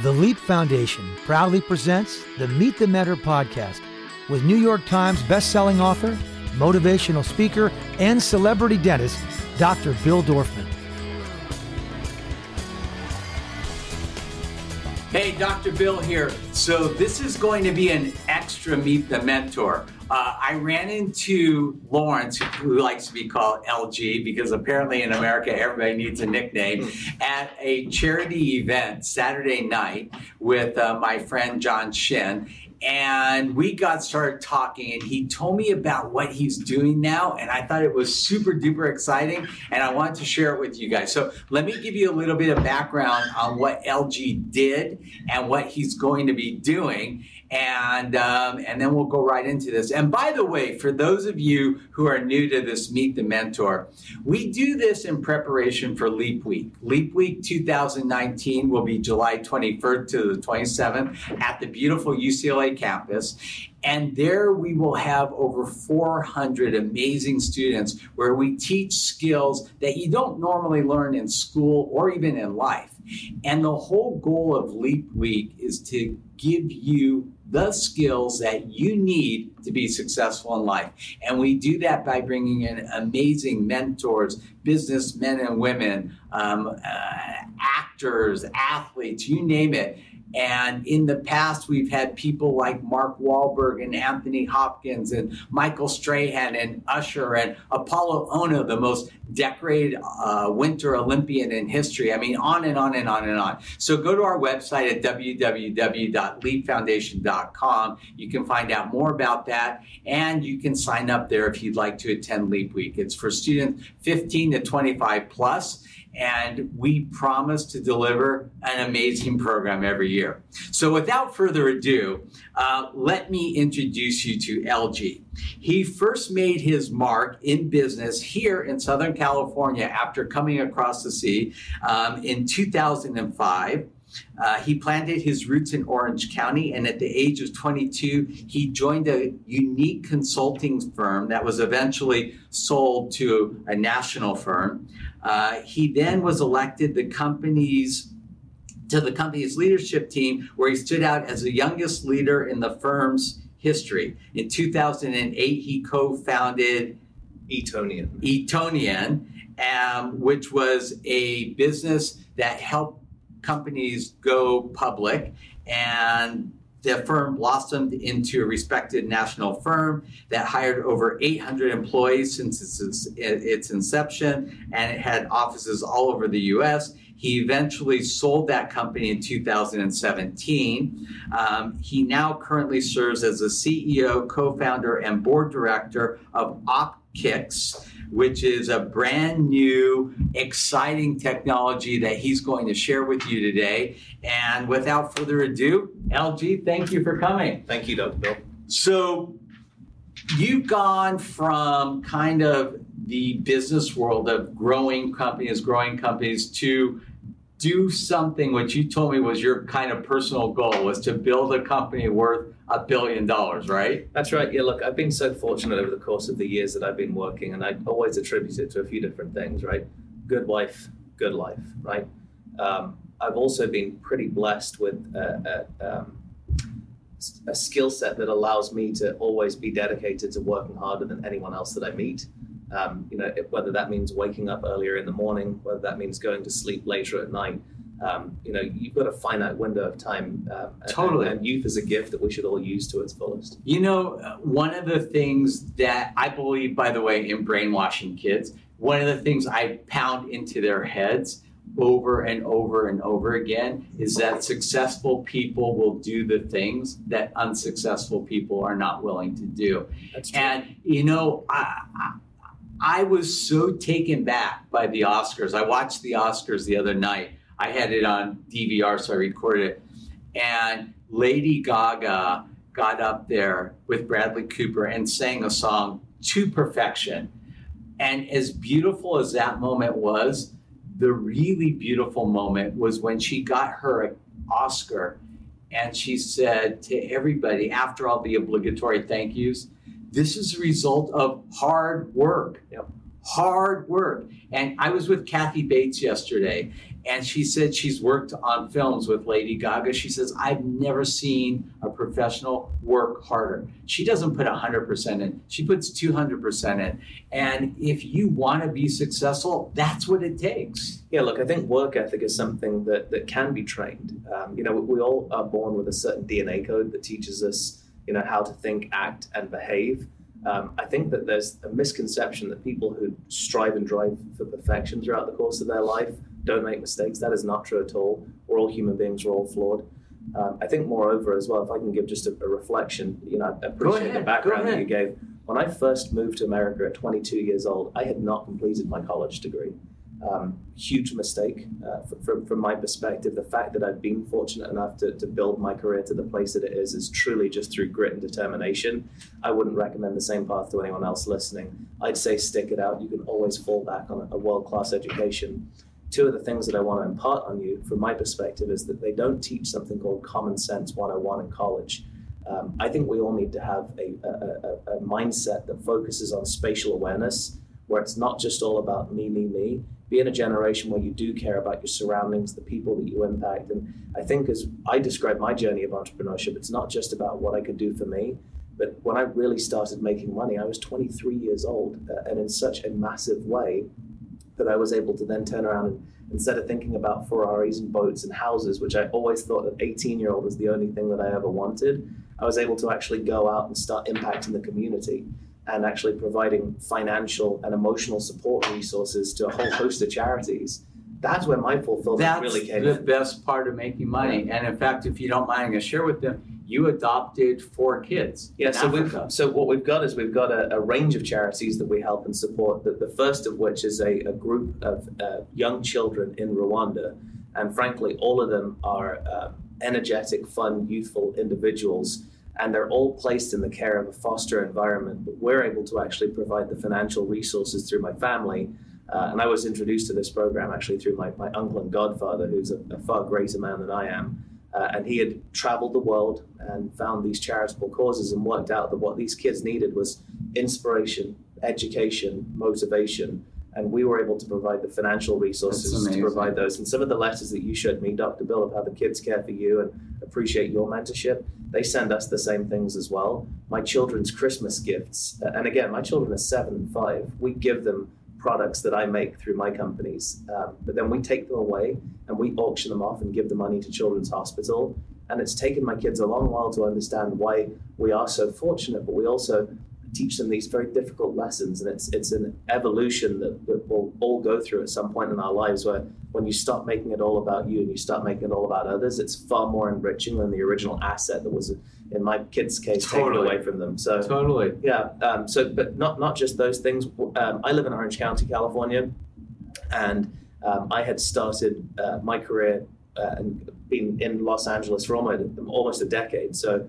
The Leap Foundation proudly presents the Meet the Mentor podcast with New York Times bestselling author, motivational speaker, and celebrity dentist, Dr. Bill Dorfman. Hey, Dr. Bill here. So, this is going to be an extra Meet the Mentor. Uh, I ran into Lawrence, who likes to be called LG because apparently in America everybody needs a nickname, at a charity event Saturday night with uh, my friend John Shin and we got started talking and he told me about what he's doing now and i thought it was super duper exciting and i wanted to share it with you guys. So let me give you a little bit of background on what lg did and what he's going to be doing and um, and then we'll go right into this. And by the way, for those of you who are new to this Meet the Mentor, we do this in preparation for Leap Week. Leap Week 2019 will be July 21st to the 27th at the beautiful UCLA campus. And there we will have over 400 amazing students where we teach skills that you don't normally learn in school or even in life. And the whole goal of Leap Week is to give you the skills that you need to be successful in life. And we do that by bringing in amazing mentors, businessmen and women, um, uh, actors, athletes, you name it and in the past, we've had people like Mark Wahlberg and Anthony Hopkins and Michael Strahan and Usher and Apolo Ohno, the most decorated uh, Winter Olympian in history. I mean, on and on and on and on. So go to our website at www.leapfoundation.com. You can find out more about that, and you can sign up there if you'd like to attend Leap Week. It's for students 15 to 25 plus and we promise to deliver an amazing program every year. So, without further ado, uh, let me introduce you to LG. He first made his mark in business here in Southern California after coming across the sea um, in 2005. Uh, he planted his roots in Orange County, and at the age of 22, he joined a unique consulting firm that was eventually sold to a national firm. Uh, he then was elected the company's to the company's leadership team, where he stood out as the youngest leader in the firm's history. In 2008, he co-founded Etonian. Etonian, um, which was a business that helped companies go public and the firm blossomed into a respected national firm that hired over 800 employees since its, its inception, and it had offices all over the US. He eventually sold that company in 2017. Um, he now currently serves as the CEO, co founder, and board director of Opkix which is a brand new, exciting technology that he's going to share with you today. And without further ado, LG, thank you for coming. Thank you, Dr. Bill. So, you've gone from kind of the business world of growing companies, growing companies to do something which you told me was your kind of personal goal was to build a company worth a billion dollars, right? That's right. Yeah, look, I've been so fortunate over the course of the years that I've been working, and I always attribute it to a few different things, right? Good wife, good life, right? Um, I've also been pretty blessed with a, a, um, a skill set that allows me to always be dedicated to working harder than anyone else that I meet. Um, you know, whether that means waking up earlier in the morning, whether that means going to sleep later at night. Um, you know, you've got a finite window of time. Um, totally. And, and, youth is a gift that we should all use to its fullest. You know, one of the things that I believe, by the way, in brainwashing kids, one of the things I pound into their heads over and over and over again is that successful people will do the things that unsuccessful people are not willing to do. And, you know, I, I I was so taken back by the Oscars. I watched the Oscars the other night. I had it on DVR, so I recorded it. And Lady Gaga got up there with Bradley Cooper and sang a song to perfection. And as beautiful as that moment was, the really beautiful moment was when she got her Oscar and she said to everybody, after all the obligatory thank yous, this is a result of hard work. Yep. hard work. And I was with Kathy Bates yesterday, and she said she's worked on films with Lady Gaga. She says, I've never seen a professional work harder. She doesn't put 100% in, she puts 200% in. And if you want to be successful, that's what it takes. Yeah, look, I think work ethic is something that, that can be trained. Um, you know, we all are born with a certain DNA code that teaches us, you know, how to think, act, and behave. Um, I think that there's a misconception that people who strive and drive for perfection throughout the course of their life don't make mistakes. That is not true at all. We're all human beings. We're all flawed. Um, I think, moreover, as well, if I can give just a, a reflection, you know, I appreciate ahead, the background that you gave. When I first moved to America at 22 years old, I had not completed my college degree. Um, huge mistake uh, from, from my perspective. The fact that I've been fortunate enough to, to build my career to the place that it is is truly just through grit and determination. I wouldn't recommend the same path to anyone else listening. I'd say stick it out. You can always fall back on a, world class education two of the things that I want to impart on you from my perspective is that they don't teach something called common sense 101 in college. Um, I think we all need to have a, a, a, a, mindset that focuses on spatial awareness, where it's not just all about me, me, me. Be in a generation where you do care about your surroundings, the people that you impact. And I think as I describe my journey of entrepreneurship, it's not just about what I could do for me, but when I really started making money, I was 23 years old, uh, and in such a massive way that I was able to then turn around and instead of thinking about Ferraris and boats and houses, which I always thought an 18 year old was the only thing that I ever wanted, I was able to actually go out and start impacting the community and actually providing financial and emotional support resources to a whole host of charities. That's where my fulfillment That's really came That's the in. best part of making money. And in fact, if you don't mind, I'm going to share with them you adopted four kids. Yeah, so Africa. we've so what we've got is we've got a, a, range of charities that we help and support. The, the first of which is a, a group of uh, young children in Rwanda, and frankly, all of them are um, energetic, fun, youthful individuals, and they're all placed in the care of a foster environment. But we're able to actually provide the financial resources through my family. Uh, and I was introduced to this program actually through my, my uncle and godfather, who's a, a far greater man than I am. Uh, and he had traveled the world and found these charitable causes and worked out that what these kids needed was inspiration, education, motivation. And we were able to provide the financial resources to provide those. And some of the letters that you showed me, Dr. Bill, of how the kids care for you and appreciate your mentorship, they send us the same things as well. My children's Christmas gifts, and again, my children are seven and five, we give them products that I make through my companies. Um, but then we take them away and we auction them off and give the money to Children's Hospital. And it's taken my kids a long while to understand why we are so fortunate, but we also teach them these very difficult lessons. And it's it's an evolution that, that we'll all go through at some point in our lives where when you stop making it all about you and you start making it all about others, it's far more enriching than the original asset that was in my kids' case totally. taken away from them. So totally, yeah. Um, so, but not not just those things. Um, I live in Orange County, California, and um, I had started uh, my career uh, and been in Los Angeles for almost almost a decade. So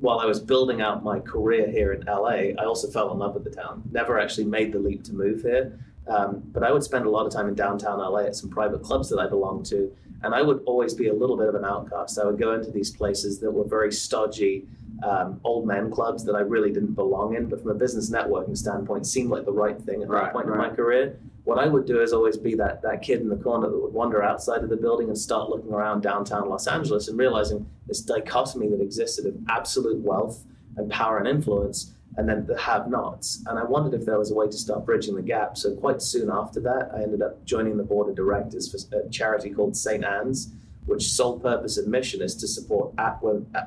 while I was building out my career here in LA, I also fell in love with the town. Never actually made the leap to move here. Um, but I would spend a lot of time in downtown LA at some private clubs that I belonged to. And I would always be a little bit of an outcast. I would go into these places that were very stodgy, um, old men clubs that I really didn't belong in. But from a business networking standpoint, seemed like the right thing at right, that point right. in my career. What I would do is always be that, that kid in the corner that would wander outside of the building and start looking around downtown Los Angeles and realizing this dichotomy that existed of absolute wealth and power and influence and then the have nots. And I wondered if there was a way to start bridging the gap. So quite soon after that, I ended up joining the board of directors for a charity called St. Anne's, which sole purpose and mission is to support at,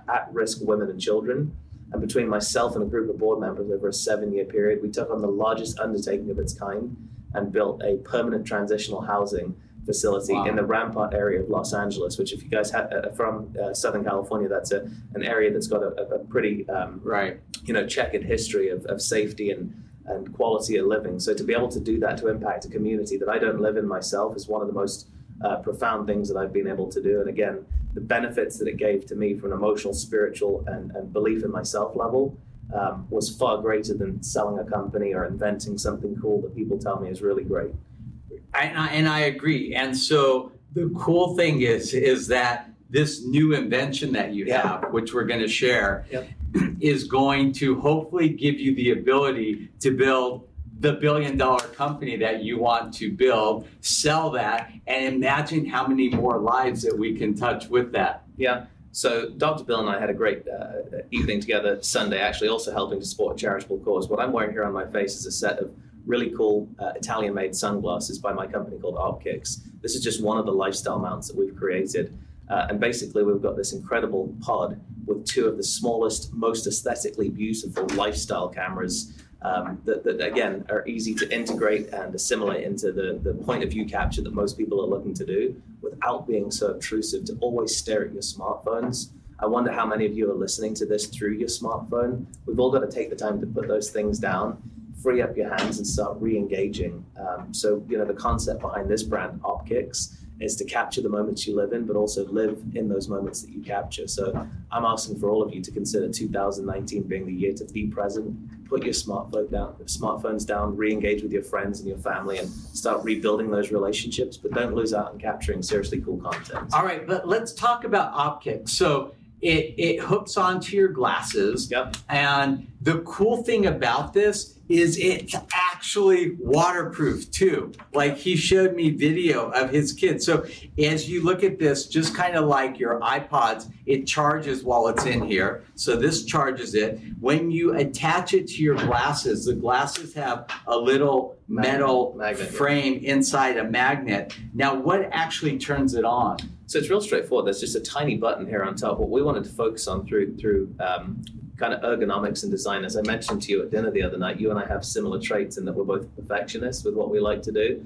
at risk women and children. And between myself and a group of board members over a seven year period, we took on the largest undertaking of its kind and built a permanent transitional housing facility wow. in the Rampart area of Los Angeles, which, if you guys have uh, from uh, Southern California, that's a, an area that's got a, a pretty um, right, you know, checkered history of, of safety and and quality of living. So to be able to do that to impact a community that I don't live in myself is one of the most uh, profound things that I've been able to do. And again, the benefits that it gave to me from an emotional, spiritual, and, and belief in myself level um, was far greater than selling a company or inventing something cool that people tell me is really great. And I, and I agree. And so the cool thing is is that this new invention that you have, which we're going to share, yep. is going to hopefully give you the ability to build the billion dollar company that you want to build, sell that, and imagine how many more lives that we can touch with that. Yeah. So Dr. Bill and I had a great uh, evening together Sunday, actually also helping to support a charitable cause. What I'm wearing here on my face is a set of really cool uh, Italian-made sunglasses by my company called Opkix. This is just one of the lifestyle mounts that we've created. Uh, and basically, we've got this incredible pod with two of the smallest, most aesthetically beautiful lifestyle cameras um, that, that, again, are easy to integrate and assimilate into the, the point of view capture that most people are looking to do without being so obtrusive to always stare at your smartphones. I wonder how many of you are listening to this through your smartphone. We've all got to take the time to put those things down, free up your hands, and start re engaging. Um, so, you know, the concept behind this brand, Opkix, is to capture the moments you live in, but also live in those moments that you capture. So I'm asking for all of you to consider 2019 being the year to be present. Put your smartphone down, smartphones down, re-engage with your friends and your family, and start rebuilding those relationships. But don't lose out on capturing seriously cool content. All right, but let's talk about Opkix. So it it hooks onto your glasses. Yep. And the cool thing about this is it's actually waterproof too. Like he showed me video of his kids. So as you look at this, just kind of like your iPods, it charges while it's in here. So this charges it. When you attach it to your glasses, the glasses have a little metal Magnet. frame inside a magnet. Now what actually turns it on? So it's real straightforward. There's just a tiny button here on top. What we wanted to focus on through through um, kind of ergonomics and design, as I mentioned to you at dinner the other night, you and I have similar traits in that we're both perfectionists with what we like to do.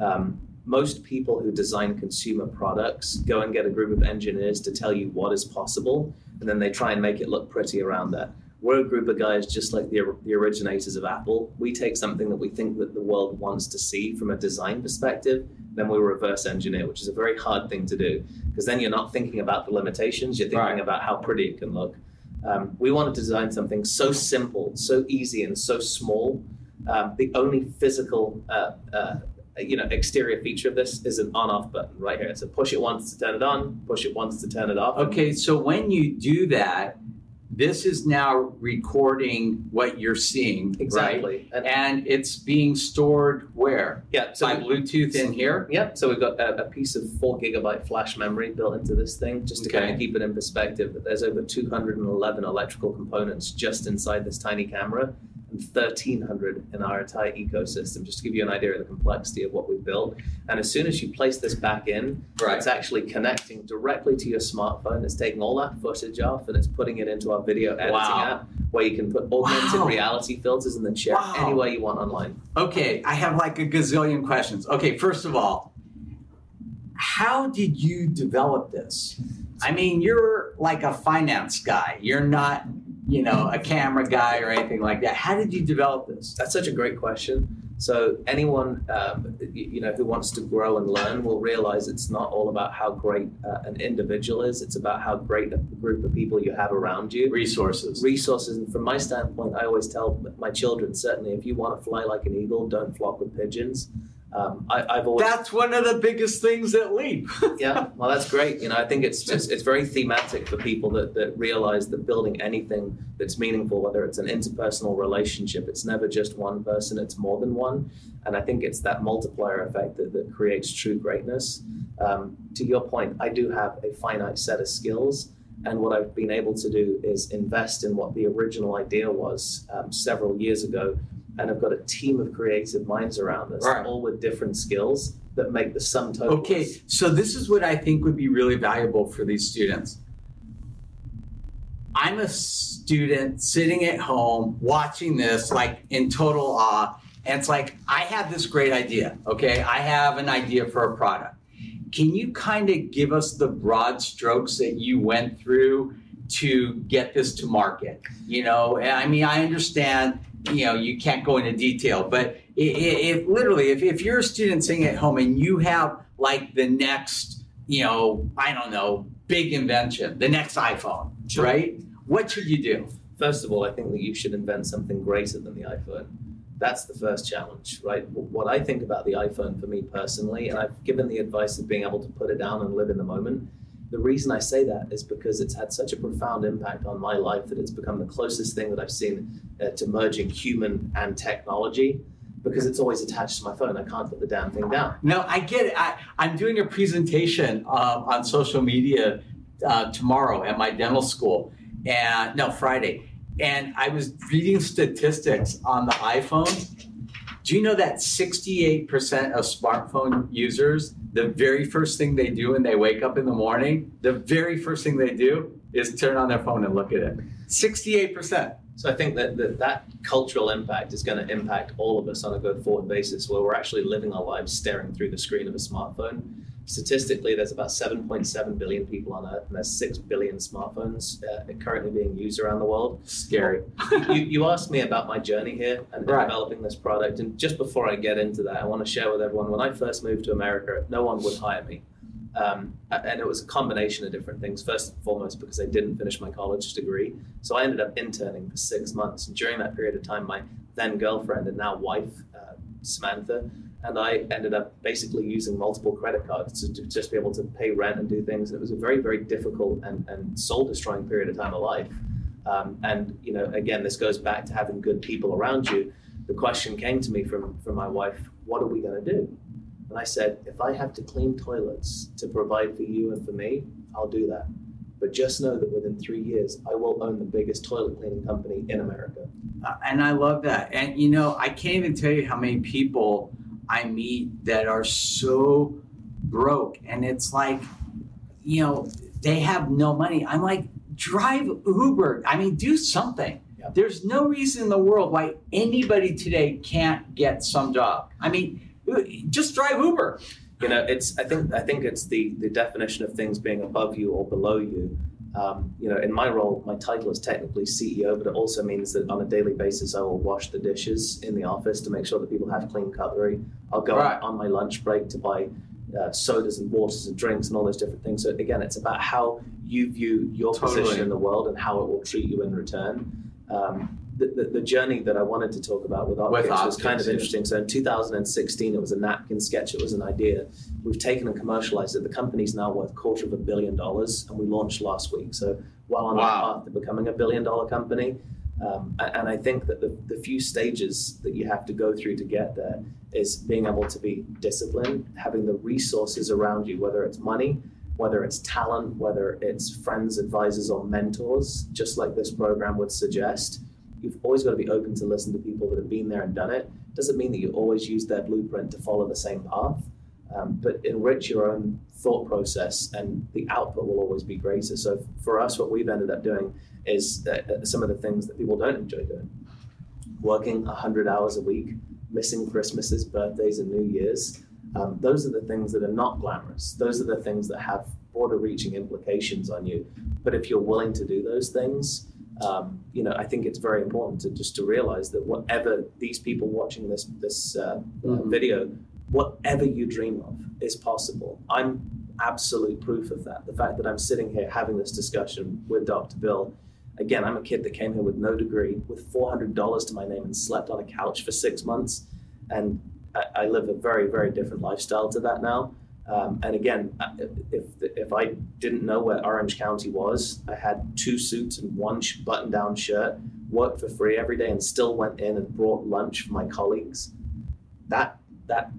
Um, most people who design consumer products go and get a group of engineers to tell you what is possible, and then they try and make it look pretty around that. We're a group of guys just like the, the originators of Apple. We take something that we think that the world wants to see from a design perspective, then we reverse engineer, which is a very hard thing to do because then you're not thinking about the limitations, you're thinking Right. about how pretty it can look. Um, we wanted to design something so simple, so easy, and so small. Um, the only physical, uh, uh, you know, exterior feature of this is an on-off button right here. So push it once to turn it on, push it once to turn it off. Okay, so when you do that, this is now recording what you're seeing, right? exactly. And, And it's being stored where? yeah, so By Bluetooth in here? Yep. So we've got a, a piece of four gigabyte flash memory built into this thing, just to kind of keep it in perspective. There's over 211 electrical components just inside this tiny camera, 1,300 in our entire ecosystem, just to give you an idea of the complexity of what we've built. And as soon as you place this back in, right. it's actually connecting directly to your smartphone. It's taking all that footage off and it's putting it into our video editing Wow. app, where you can put augmented Wow. reality filters and then share Wow. it any way you want online. Okay, I have like a gazillion questions. Okay, first of all, how did you develop this? I mean, you're like a finance guy. You're not, you know, a camera guy or anything like that. How did you develop this? That's such a great question. So anyone um, you know who wants to grow and learn will realize it's not all about how great uh, an individual is. It's about how great a group of people you have around you. Resources. Resources, and from my standpoint, I always tell my children certainly if you want to fly like an eagle, don't flock with pigeons. Um, I, I've always That's one of the biggest things that leap. yeah, well, that's great. You know, I think it's just it's very thematic for people that that realize that building anything that's meaningful, whether it's an interpersonal relationship, it's never just one person; it's more than one. And I think it's that multiplier effect that, that creates true greatness. Um, to your point, I do have a finite set of skills. And what I've been able to do is invest in what the original idea was um, several years ago. And I've got a team of creative minds around us, Right. all with different skills that make the sum total. Okay, so this is what I think would be really valuable for these students. I'm a student sitting at home watching this, like in total awe. And it's like, I have this great idea, okay? I have an idea for a product. Can you kind of give us the broad strokes that you went through to get this to market? You know, and I mean, I understand, you know, you can't go into detail, but if, if literally, if, if you're a student sitting at home and you have like the next, you know, I don't know, big invention, the next iPhone, Sure. right? What should you do? First of all, I think that you should invent something greater than the iPhone. That's the first challenge, right? What I think about the iPhone for me personally, and I've given the advice of being able to put it down and live in the moment. The reason I say that is because it's had such a profound impact on my life that it's become the closest thing that I've seen uh, to merging human and technology. because it's always attached to my phone. I can't put the damn thing down. No, I get it. I, I'm doing a presentation um, on social media uh, tomorrow at my dental school, and no Friday, and I was reading statistics on the iPhone. Do you know that 68% of smartphone users, the very first thing they do when they wake up in the morning, the very first thing they do is turn on their phone and look at it. 68%. So I think that that, that cultural impact is going to impact all of us on a go forward basis where we're actually living our lives staring through the screen of a smartphone. Statistically, there's about 7.7 billion people on Earth, and there's 6 billion smartphones uh, currently being used around the world. Scary. you, you asked me about my journey here and Right. developing this product. And just before I get into that, I want to share with everyone when I first moved to America, no one would hire me. Um, and it was a combination of different things. First and foremost, because I didn't finish my college degree. So I ended up interning for six months. And during that period of time, my then girlfriend and now wife, uh, Samantha, and I ended up basically using multiple credit cards to, to just be able to pay rent and do things. And it was a very, very difficult and, and soul destroying period of time of life. Um, and you know, again, this goes back to having good people around you. The question came to me from from my wife: What are we going to do? And I said, if I have to clean toilets to provide for you and for me, I'll do that. But just know that within three years, I will own the biggest toilet cleaning company in America. Uh, and I love that. And you know, I can't even tell you how many people I meet that are so broke, and it's like, you know, they have no money. I'm like, drive Uber. I mean, do something. Yeah. There's no reason in the world why anybody today can't get some job. I mean, just drive Uber. You know, it's I think I think it's the the definition of things being above you or below you. Um, you know, in my role, my title is technically CEO, but it also means that on a daily basis, I will wash the dishes in the office to make sure that people have clean cutlery. I'll go Right. on my lunch break to buy uh, sodas and waters and drinks and all those different things. So again, it's about how you view your Totally. position in the world and how it will treat you in return. Um, the, the, the journey that I wanted to talk about with With Opkix was kind of interesting. So in 2016, it was a napkin sketch. It was an idea. We've taken and commercialized it. The company's now worth quarter of a billion dollars, and we launched last week. So well on Wow. our path to becoming a billion dollar company. Um, and I think that the, the few stages that you have to go through to get there is being able to be disciplined, having the resources around you, whether it's money, whether it's talent, whether it's friends, advisors, or mentors, just like this program would suggest. You've always got to be open to listen to people that have been there and done it. Doesn't mean that you always use their blueprint to follow the same path, um, but enrich your own thought process, and the output will always be greater. So for us, what we've ended up doing is uh, uh, some of the things that people don't enjoy doing. Working 100 hours a week, missing Christmases, birthdays, and New Year's. Um, those are the things that are not glamorous. Those are the things that have border reaching implications on you. But if you're willing to do those things, um, you know, I think it's very important to just to realize that whatever these people watching this this uh, uh, Mhm. video, whatever you dream of is possible. I'm absolute proof of that. The fact that I'm sitting here having this discussion with Dr. Bill. Again, I'm a kid that came here with no degree, with $400 to my name, and slept on a couch for six months. And I, I live a very, very different lifestyle to that now. Um, and again, uh, if if I didn't know where Orange County was, I had two suits and one button-down shirt, worked for free every day, and still went in and brought lunch for my colleagues. That that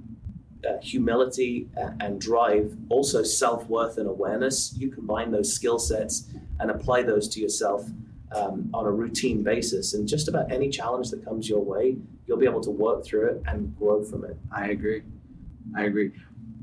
uh, humility and drive, also self-worth and awareness. You combine those skill sets and apply those to yourself um, on a routine basis, and just about any challenge that comes your way, you'll be able to work through it and grow from it. I agree. I agree.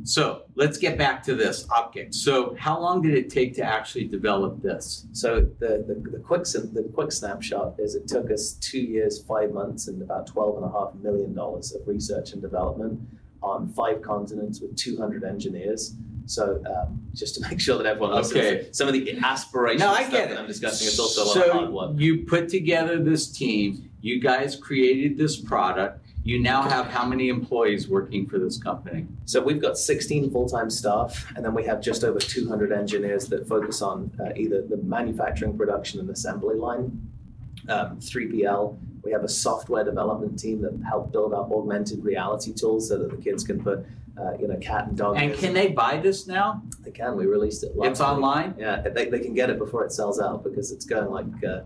So let's get back to this optic. So how long did it take to actually develop this? So the, the, the quick the quick snapshot is it took us two years, five months, and about twelve and a half million dollars of research and development on five continents with two hundred engineers. So um, just to make sure that everyone listens, Okay. some of the aspirations No, I get that it. I'm discussing is also a lot so of hard work. you put together this team. You guys created this product. You now have how many employees working for this company? So we've got 16 full-time staff, and then we have just over 200 engineers that focus on uh, either the manufacturing, production, and assembly line. Um, 3PL. We have a software development team that help build up augmented reality tools so that the kids can put, uh, you know, cat and dog. And can they buy this now? They can. We released it. last It's week. online. Yeah, they, they can get it before it sells out because it's going like uh,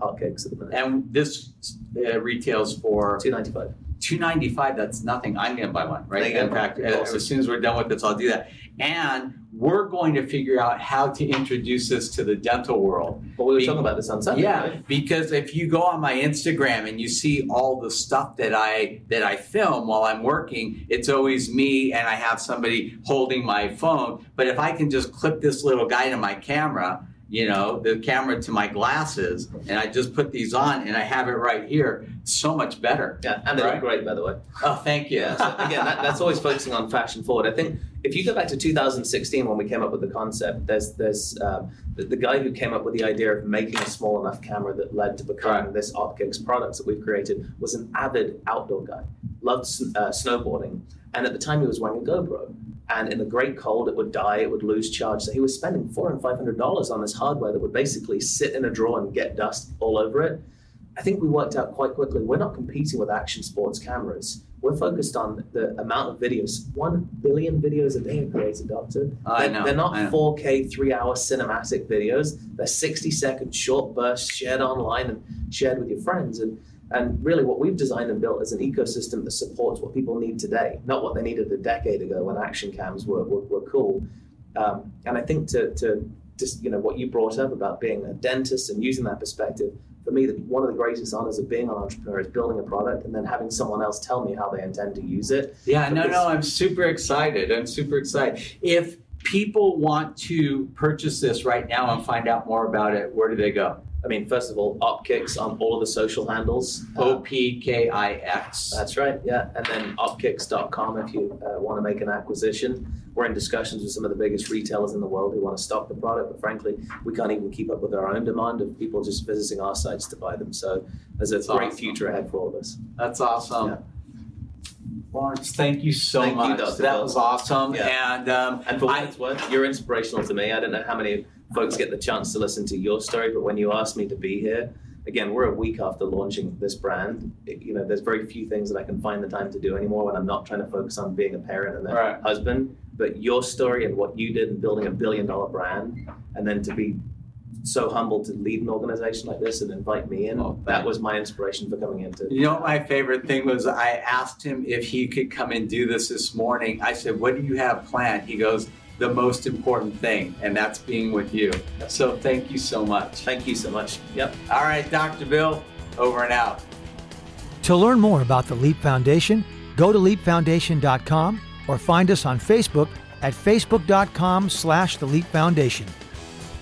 hotcakes at the minute. And this uh, retails for 295. 295 that's nothing. I'm going to buy one right? In fact as soon as we're done with this i'll do that. And we're going to figure out how to introduce this to the dental world. Well, we were Be- talking about this on Sunday. yeah right? because if you go on my instagram and you see all the stuff that i that i film while i'm working it's always me and i have somebody holding my phone. But if i can just clip this little guy to my camera you know the camera to my glasses and i just put these on and i have it right here so much better Yeah, and they Right. look great, by the way. oh thank you Yeah. So again, that, that's always focusing on fashion forward. I think if you go back to 2016 when we came up with the concept, there's there's um, the, the guy who came up with the idea of making a small enough camera that led to becoming Right. this Opkix products that we've created was an avid outdoor guy, loved uh, snowboarding, and at the time he was wearing a GoPro. And in the great cold, it would die, it would lose charge. So he was spending four and five hundred dollars on this hardware that would basically sit in a drawer and get dust all over it. I think we worked out quite quickly. We're not competing with action sports cameras. We're focused on the amount of videos. One billion videos a day are created, Doctor. I They're, know, they're not know. 4K, three hour cinematic videos. They're 60 second short bursts shared online and shared with your friends. And, and really, what we've designed and built is an ecosystem that supports what people need today, not what they needed a decade ago when action cams were, were, were cool. Um, and I think to, to just, you know, what you brought up about being a dentist and using that perspective, for me, one of the greatest honors of being an entrepreneur is building a product and then having someone else tell me how they intend to use it. Yeah, no, no, I'm super excited. I'm super excited. If people want to purchase this right now and find out more about it, where do they go? I mean, first of all, Opkix on all of the social handles. O Uh, P K I X. that's right, yeah. And then opkix.com if you uh, want to make an acquisition. We're in discussions with some of the biggest retailers in the world who want to stock the product, but frankly, we can't even keep up with our own demand of people just visiting our sites to buy them. So there's a That's great awesome. future ahead for all of us. That's awesome. Yeah. Lawrence, thank you so Thank much. Dr. that Bill. was awesome. Yeah. And um, And for what I- it's worth, you're inspirational to me. I don't know how many folks get the chance to listen to your story, but when you asked me to be here, again, we're a week after launching this brand. It- you know, there's very few things that I can find the time to do anymore when I'm not trying to focus on being a parent and a Right. husband. But your story and what you did in building a billion dollar brand, and then to be so humble to lead an organization like this and invite me in, Oh, that was my inspiration for coming into. You know my favorite thing was? I asked him if he could come and do this this morning. I said, What do you have planned? He goes, The most important thing, and that's being with you. So thank you so much. Thank you so much. Yep. All right, Dr. Bill, over and out. To learn more about the Leap Foundation, go to leapfoundation.com or find us on Facebook at facebook.com slash the Leap Foundation,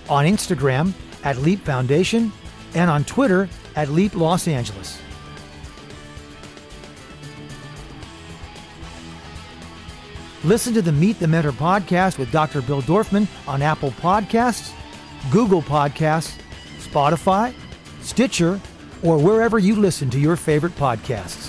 on Instagram at Leap Foundation, and on Twitter at Leap Los Angeles. Listen to the Meet the Mentor podcast with Dr. Bill Dorfman on Apple Podcasts, Google Podcasts, Spotify, Stitcher, or wherever you listen to your favorite podcasts.